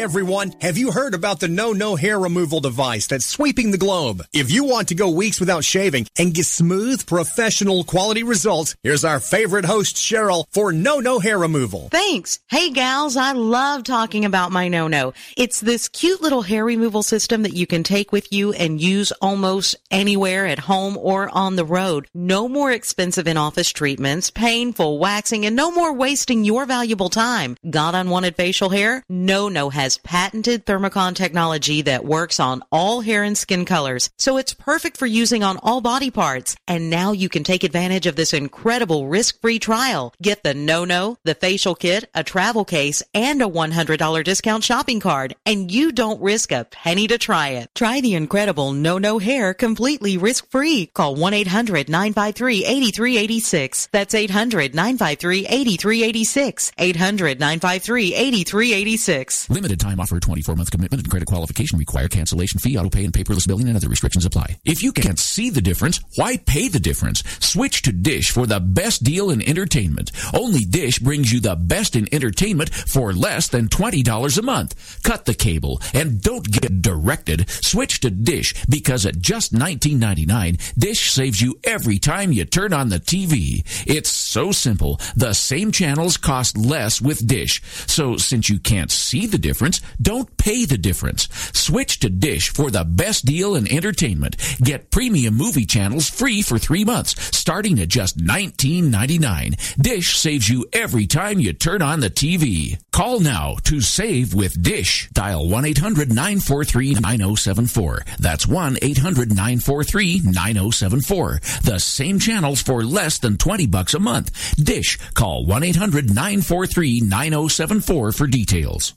everyone, have you heard about the No No hair removal device that's sweeping the globe? If you want to go weeks without shaving and get smooth, professional quality results, here's our favorite host Cheryl for No No hair removal. Thanks. Hey gals, I love talking about my No No. It's this cute little hair removal system that you can take with you and use almost anywhere at home or on the road. No more expensive in-office treatments, painful waxing, and no more wasting your valuable time. Got unwanted facial hair? No No has patented Thermicon technology that works on all hair and skin colors, so it's perfect for using on all body parts. And now you can take advantage of this incredible risk-free trial. Get the no-no, the facial kit, a travel case, and a $100 discount shopping card, and you don't risk a penny to try it. Try the incredible no-no hair completely risk-free. Call 1-800-953-8386. That's 800-953-8386. 800-953-8386. Limited time offer, 24 month commitment and credit qualification require cancellation fee, auto pay, and paperless billing and other restrictions apply. If you can't see the difference, why pay the difference? Switch to Dish for the best deal in entertainment. Only Dish brings you the best in entertainment for less than $20 a month. Cut the cable and don't get directed. Switch to Dish because at just $19.99, Dish saves you every time you turn on the TV. It's so simple. The same channels cost less with Dish. So since you can't see the difference, don't pay the difference. Switch to Dish for the best deal in entertainment. Get premium movie channels free for three months, starting at just $19.99. Dish saves you every time you turn on the TV. Call now to save with Dish. Dial 1-800-943-9074. That's 1-800-943-9074. The same channels for less than 20 bucks a month. Dish. Call 1-800-943-9074 for details.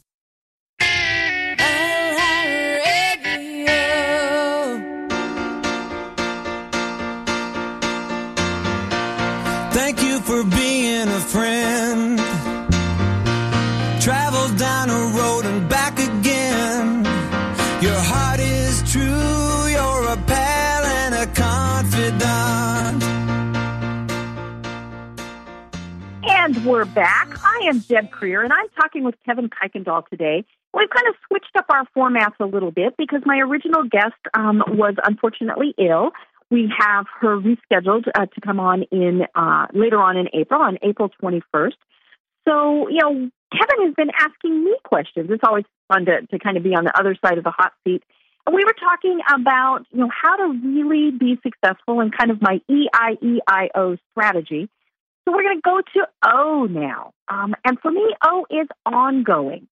Thank you for being a friend. Travel down a road and back again. Your heart is true, you're a pal and a confidant. And we're back. I am Deb Creer, and I'm talking with Kevin Kuykendall today. We've kind of switched up our formats a little bit because my original guest um, was unfortunately ill. We have her rescheduled uh, to come on in uh, later on in April, on April 21st. So, you know, Kevin has been asking me questions. It's always fun to, to kind of be on the other side of the hot seat. And we were talking about, you know, how to really be successful in kind of my EIEIO strategy. So we're going to go to O now. Um, and for me, O is ongoing.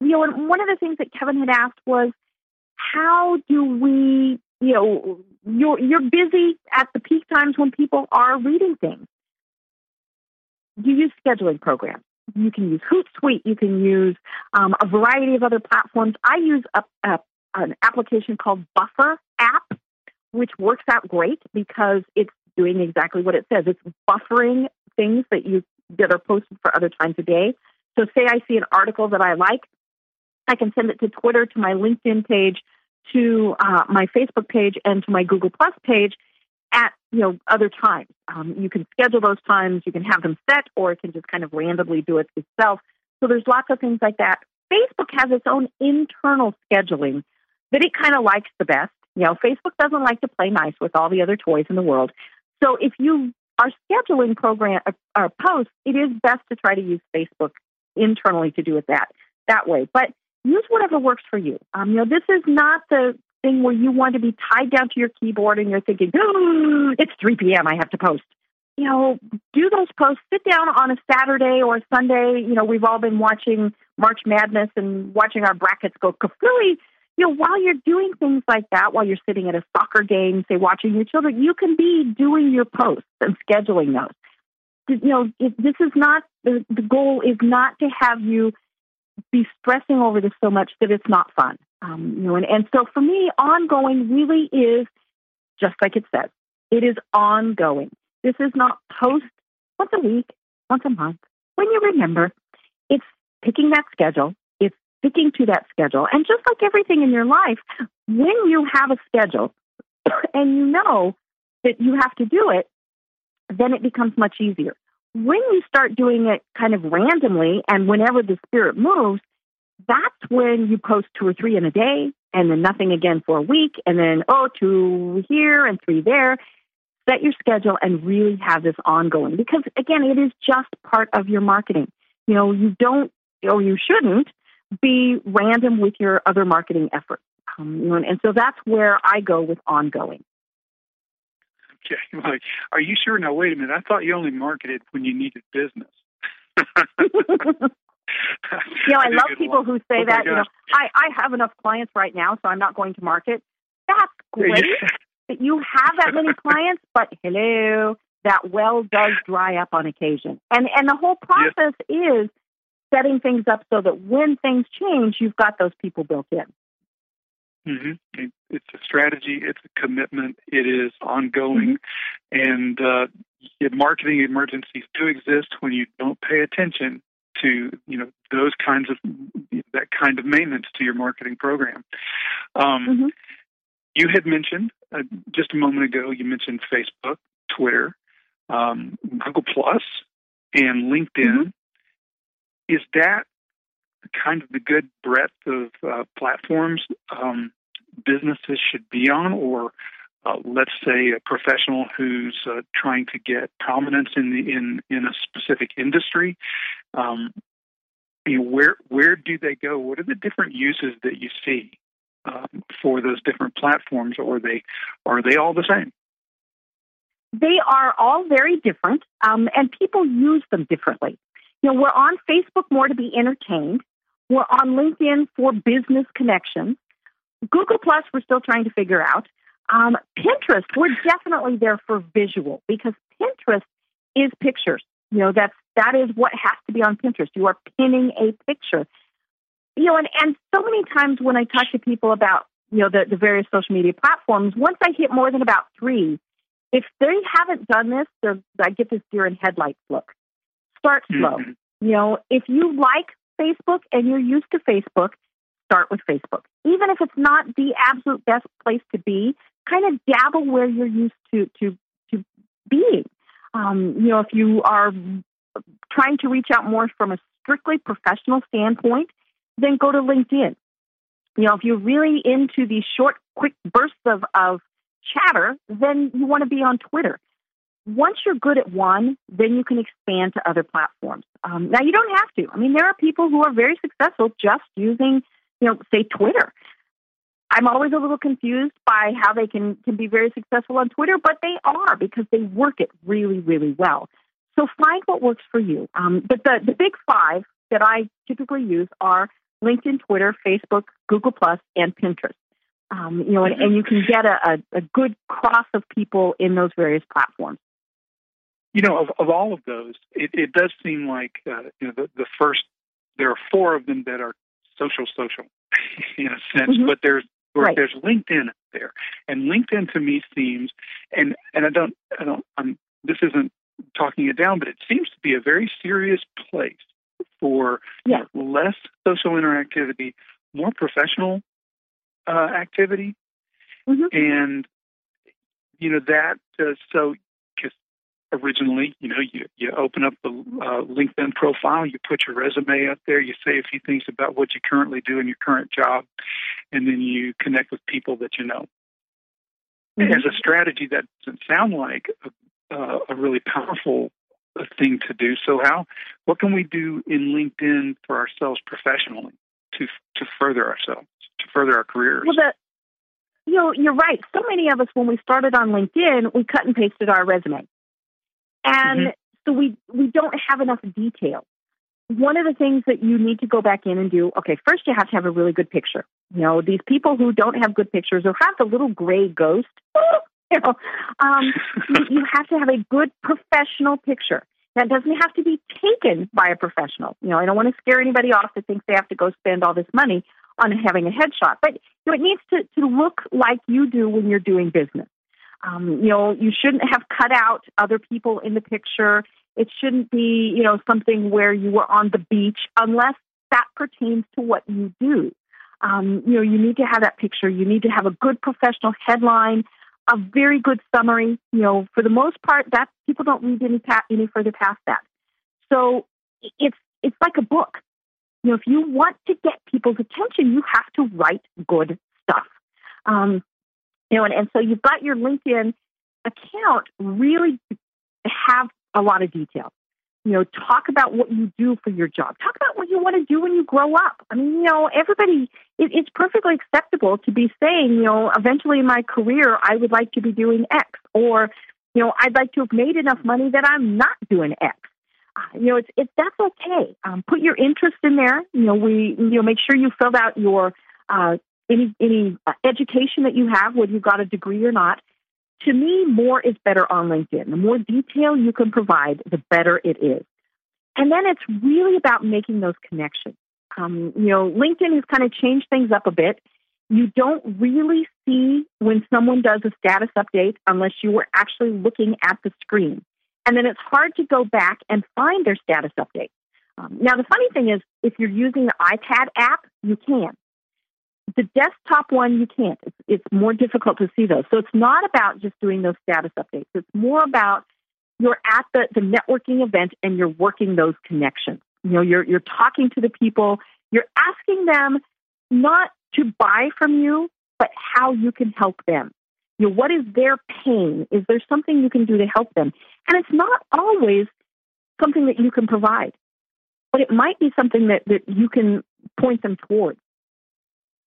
You know, and one of the things that Kevin had asked was, how do we, you know, you're, you're busy at the peak times when people are reading things. You use scheduling programs. You can use Hootsuite. You can use um, a variety of other platforms. I use a, a, an application called Buffer app, which works out great because it's doing exactly what it says. It's buffering things that you that are posted for other times of day. So, say I see an article that I like, I can send it to Twitter, to my LinkedIn page, to uh, my Facebook page, and to my Google Plus page at you know other times. Um, you can schedule those times. You can have them set, or it can just kind of randomly do it itself. So there's lots of things like that. Facebook has its own internal scheduling that it kind of likes the best. You know, Facebook doesn't like to play nice with all the other toys in the world. So if you are scheduling program or uh, posts, it is best to try to use Facebook internally to do it that that way. But use whatever works for you. Um, you know, this is not the thing where you want to be tied down to your keyboard and you're thinking, it's 3 p.m. I have to post. You know, do those posts. Sit down on a Saturday or a Sunday. You know, we've all been watching March Madness and watching our brackets go kafooey you know, while you're doing things like that, while you're sitting at a soccer game, say watching your children, you can be doing your posts and scheduling those. You know, this is not the, the goal is not to have you be stressing over this so much that it's not fun. Um, you know, and, and so for me, ongoing really is just like it says. It is ongoing. This is not post once a week, once a month, when you remember, it's picking that schedule, sticking to that schedule. And just like everything in your life, when you have a schedule *coughs* and you know that you have to do it, then it becomes much easier. When you start doing it kind of randomly and whenever the spirit moves, that's when you post two or three in a day and then nothing again for a week and then, oh, two here and three there. Set your schedule and really have this ongoing because again, it is just part of your marketing. You know, you don't or you shouldn't be random with your other marketing efforts. Um, you know, and, so that's where I go with ongoing. Okay, *laughs* like, are you sure? Now, wait a minute. I thought you only marketed when you needed business. *laughs* you know, I, I love people who say oh that. You know, I I have enough clients right now, so I'm not going to market. That's great that you have that many *laughs* clients, but hello, that well does dry up on occasion. And and the whole process yes. is setting things up so that when things change, you've got those people built in. Mm-hmm. It's a strategy. It's a commitment. It is ongoing, mm-hmm. and uh, marketing emergencies do exist when you don't pay attention to you know those kinds of that kind of maintenance to your marketing program. Um, mm-hmm. You had mentioned uh, just a moment ago. You mentioned Facebook, Twitter, um, Google Plus, and LinkedIn. Is that kind of the good breadth of uh, platforms um, businesses should be on, or uh, let's say a professional who's uh, trying to get prominence in the in in a specific industry. Um, you know, where where do they go? What are the different uses that you see um, for those different platforms, or are they are they all the same? They are all very different, um, and people use them differently. You know, we're on Facebook more to be entertained. We're on LinkedIn for business connections. Google Plus, we're still trying to figure out. Um, Pinterest, we're definitely there for visual because Pinterest is pictures. You know, that's that is what has to be on Pinterest. You are pinning a picture. You know, and, and so many times when I talk to people about, you know, the, the various social media platforms, once I hit more than about three, if they haven't done this, I get this deer in headlights look. Start slow. Mm-hmm. You know, if you like Facebook and you're used to Facebook, start with Facebook. Even if it's not the absolute best place to be, kind of dabble where you're used to to to being. Um, you know, if you are trying to reach out more from a strictly professional standpoint, then go to LinkedIn. You know, if you're really into these short, quick bursts of, of chatter, then you want to be on Twitter. Once you're good at one, then you can expand to other platforms. Um, now, you don't have to. I mean, there are people who are very successful just using, you know, say Twitter. I'm always a little confused by how they can, can be very successful on Twitter, but they are because they work it really, really well. So find what works for you. Um, but the, the big five that I typically use are LinkedIn, Twitter, Facebook, Google Plus, and Pinterest. Um, you know, and, and, you can get a, a, a, good cross of people in those various platforms. You know, of, of all of those, it, it does seem like uh, you know the, the first there are four of them that are social, social *laughs* in a sense, mm-hmm. but there's right. there's LinkedIn there, and LinkedIn to me seems and and I don't I don't I'm this isn't talking it down, but it seems to be a very serious place for yeah. less social interactivity, more professional uh, activity, mm-hmm. and you know that. Uh, so, originally, you know, you you open up the uh, LinkedIn profile, you put your resume up there, you say a few things about what you currently do in your current job, and then you connect with people that you know. Mm-hmm. As a strategy, that doesn't sound like a uh, a really powerful thing to do. So, how what can we do in LinkedIn for ourselves professionally to to further ourselves, to further our careers? Well, the, you know, you're right. So many of us, when we started on LinkedIn, we cut and pasted our resume, and mm-hmm. so we we don't have enough detail. One of the things that you need to go back in and do, okay, first you have to have a really good picture. You know, these people who don't have good pictures or have the little gray ghost, *laughs* you know, um, you, you have to have a good professional picture. That doesn't have to be taken by a professional. You know, I don't want to scare anybody off that thinks they have to go spend all this money on having a headshot, but you know, it needs to, to look like you do when you're doing business. Um, you know, you shouldn't have cut out other people in the picture. It shouldn't be, you know, something where you were on the beach unless that pertains to what you do. Um, you know, you need to have that picture. You need to have a good professional headline, a very good summary. You know, for the most part, that people don't read any pa- any further past that. So it's it's like a book. You know, if you want to get people's attention, you have to write good stuff. Um, you know, and, and so you've got your LinkedIn account really have a lot of detail. You know, talk about what you do for your job. Talk about what you want to do when you grow up. I mean, you know, everybody, it, it's perfectly acceptable to be saying, you know, eventually in my career, I would like to be doing X, or, you know, I'd like to have made enough money that I'm not doing X. Uh, you know, it's, it's that's okay. Um, put your interest in there. You know, we, you know, make sure you filled out your uh, any any uh, education that you have, whether you've got a degree or not, to me, more is better on LinkedIn. The more detail you can provide, the better it is. And then it's really about making those connections. Um, you know, LinkedIn has kind of changed things up a bit. You don't really see when someone does a status update unless you were actually looking at the screen. And then it's hard to go back and find their status update. Um, now, the funny thing is, if you're using the iPad app, you can the desktop one you can't. It's, it's more difficult to see those. So it's not about just doing those status updates. It's more about you're at the, the networking event and you're working those connections. You know, you're you're talking to the people. You're asking them not to buy from you, but how you can help them. You know, what is their pain? Is there something you can do to help them? And it's not always something that you can provide, but it might be something that, that you can point them towards.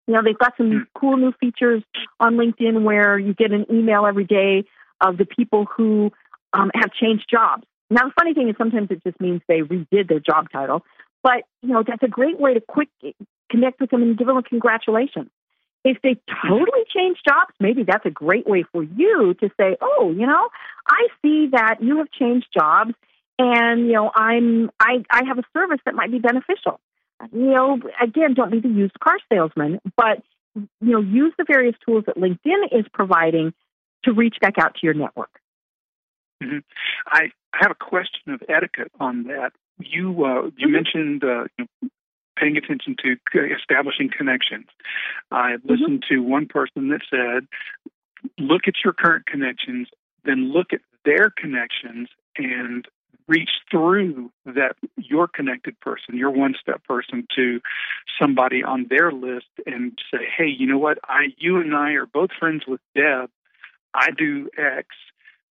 You know, they've got some hmm. cool new features on LinkedIn where you get an email every day of the people who um, have changed jobs. Now, the funny thing is sometimes it just means they redid their job title, but you know that's a great way to quick connect with them and give them a congratulations. If they totally change jobs, maybe that's a great way for you to say, "Oh, you know, I see that you have changed jobs, and you know, I'm I I have a service that might be beneficial." You know, again, don't be the used car salesman, but you know, use the various tools that LinkedIn is providing to reach back out to your network. Mm-hmm. I have a question of etiquette on that. You uh, you mm-hmm. mentioned uh, you know, paying attention to establishing connections. I mm-hmm. listened mm-hmm. to one person that said, "Look at your current connections, then look at their connections, and reach through that your connected person, your one step person to somebody on their list and say, Hey, you know what? I you and I are both friends with Deb. I do X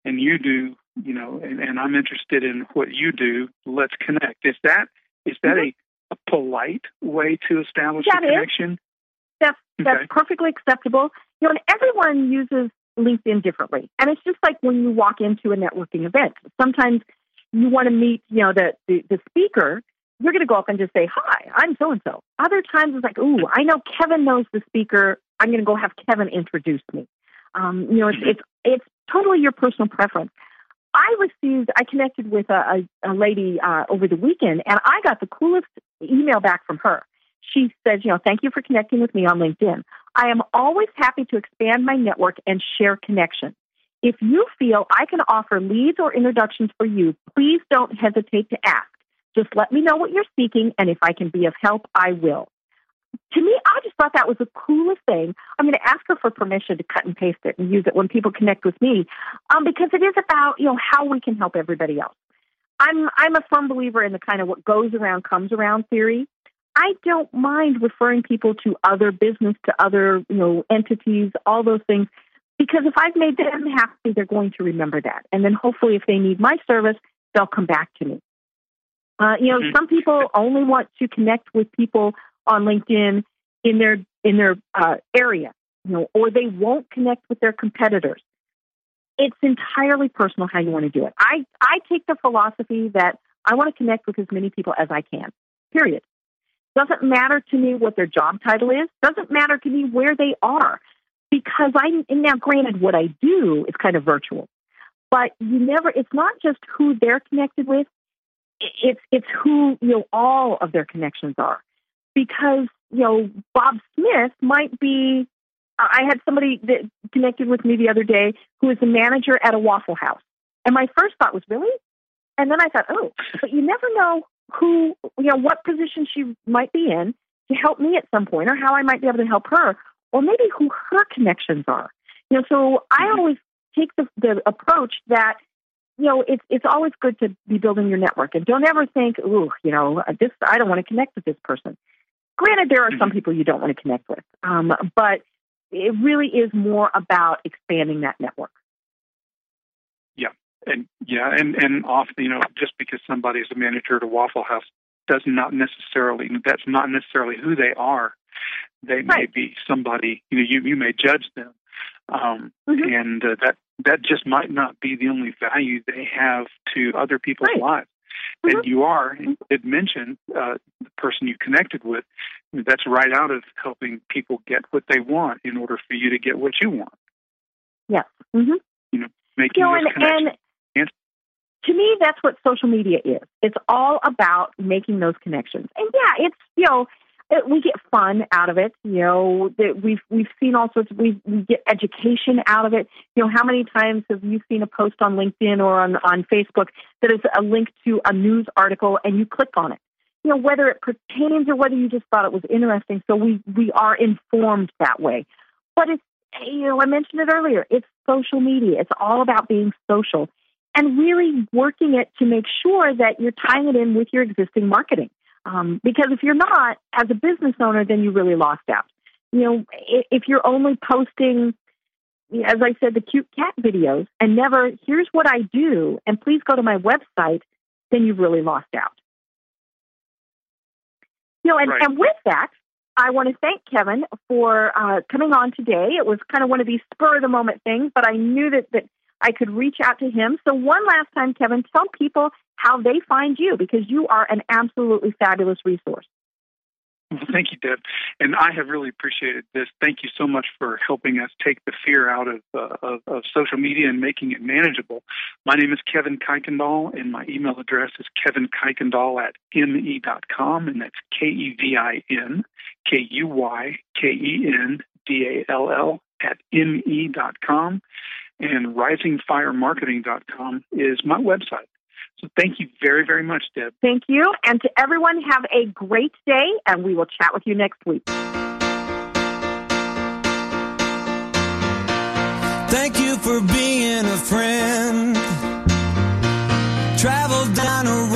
and you do, you know, and, and I'm interested in what you do. Let's connect. Is that is that mm-hmm. a, a polite way to establish that a connection? Is. That's that's okay. perfectly acceptable. You know, and everyone uses LinkedIn differently. And it's just like when you walk into a networking event. Sometimes you want to meet, you know, the, the, the speaker, you're going to go up and just say, hi, I'm so and so. Other times it's like, ooh, I know Kevin knows the speaker. I'm going to go have Kevin introduce me. Um, you know, it's, it's, it's totally your personal preference. I received, I connected with a, a, a lady uh, over the weekend, and I got the coolest email back from her. She says, you know, thank you for connecting with me on LinkedIn. I am always happy to expand my network and share connections. If you feel I can offer leads or introductions for you, please don't hesitate to ask. Just let me know what you're seeking, and if I can be of help, I will. To me, I just thought that was the coolest thing. I'm going to ask her for permission to cut and paste it and use it when people connect with me, um, because it is about you know how we can help everybody else. I'm I'm a firm believer in the kind of what goes around comes around theory. I don't mind referring people to other business, to other you know entities, all those things because if I've made them happy, they're going to remember that. And then hopefully, if they need my service, they'll come back to me. Uh, you know, mm-hmm. some people only want to connect with people on LinkedIn in their in their uh, area, you know, or they won't connect with their competitors. It's entirely personal how you want to do it. I I take the philosophy that I want to connect with as many people as I can. Period. Doesn't matter to me what their job title is. Doesn't matter to me where they are because I now granted what I do is kind of virtual, but you never. It's not just who they're connected with. It's it's who you know all of their connections are, because you know Bob Smith might be. I had somebody that connected with me the other day who is a manager at a Waffle House, and my first thought was, really, And then I thought, oh, but you never know who, you know, what position she might be in to help me at some point or how I might be able to help her or maybe who her connections are. You know, so I Mm-hmm. always take the, the approach that, you know, it's, it's always good to be building your network and don't ever think, ooh, you know, this, I don't want to connect with this person. Granted, there are some Mm-hmm. people you don't want to connect with, um, but it really is more about expanding that network. Yeah, and yeah, and and often you know just because somebody is a manager at a Waffle House does not necessarily that's not necessarily who they are. They may Right. be somebody you know you you may judge them, um, Mhm. and uh, that that just might not be the only value they have to other people's Right. lives. Mhm. And you are, you did mention uh, the person you connected with. That's right out of helping people get what they want in order for you to get what you want. Yes. hmm Making you know, those and, connections. and to me, that's what social media is. It's all about making those connections. And yeah, it's you know, it, we get fun out of it. You know, that we've we've seen all sorts. Of, we we get education out of it. You know, how many times have you seen a post on LinkedIn or on on Facebook that is a link to a news article, and you click on it? You know, whether it pertains or whether you just thought it was interesting. So we we are informed that way. But it's you know, I mentioned it earlier. It's social media. It's all about being social and really working it to make sure that you're tying it in with your existing marketing. Um, because if you're not, as a business owner, then you really lost out. You know, if you're only posting, as I said, the cute cat videos and never, here's what I do, and please go to my website, then you've really lost out. You know, and, Right. and with that, I want to thank Kevin for uh, coming on today. It was kind of one of these spur of the moment things, but I knew that, that I could reach out to him. So, one last time, Kevin, tell people how they find you because you are an absolutely fabulous resource. Well, thank you, Deb. And I have really appreciated this. Thank you so much for helping us take the fear out of, uh, of, of social media and making it manageable. My name is Kevin Kuykendall, and my email address is kevinkuykendall at me.com, and that's K E V I N K U Y K E N D A L L at me.com. And risingfiremarketing.com is my website. So thank you very, very much, Deb. Thank you. And to everyone, have a great day, and we will chat with you next week. Thank you for being a friend. Travel down a road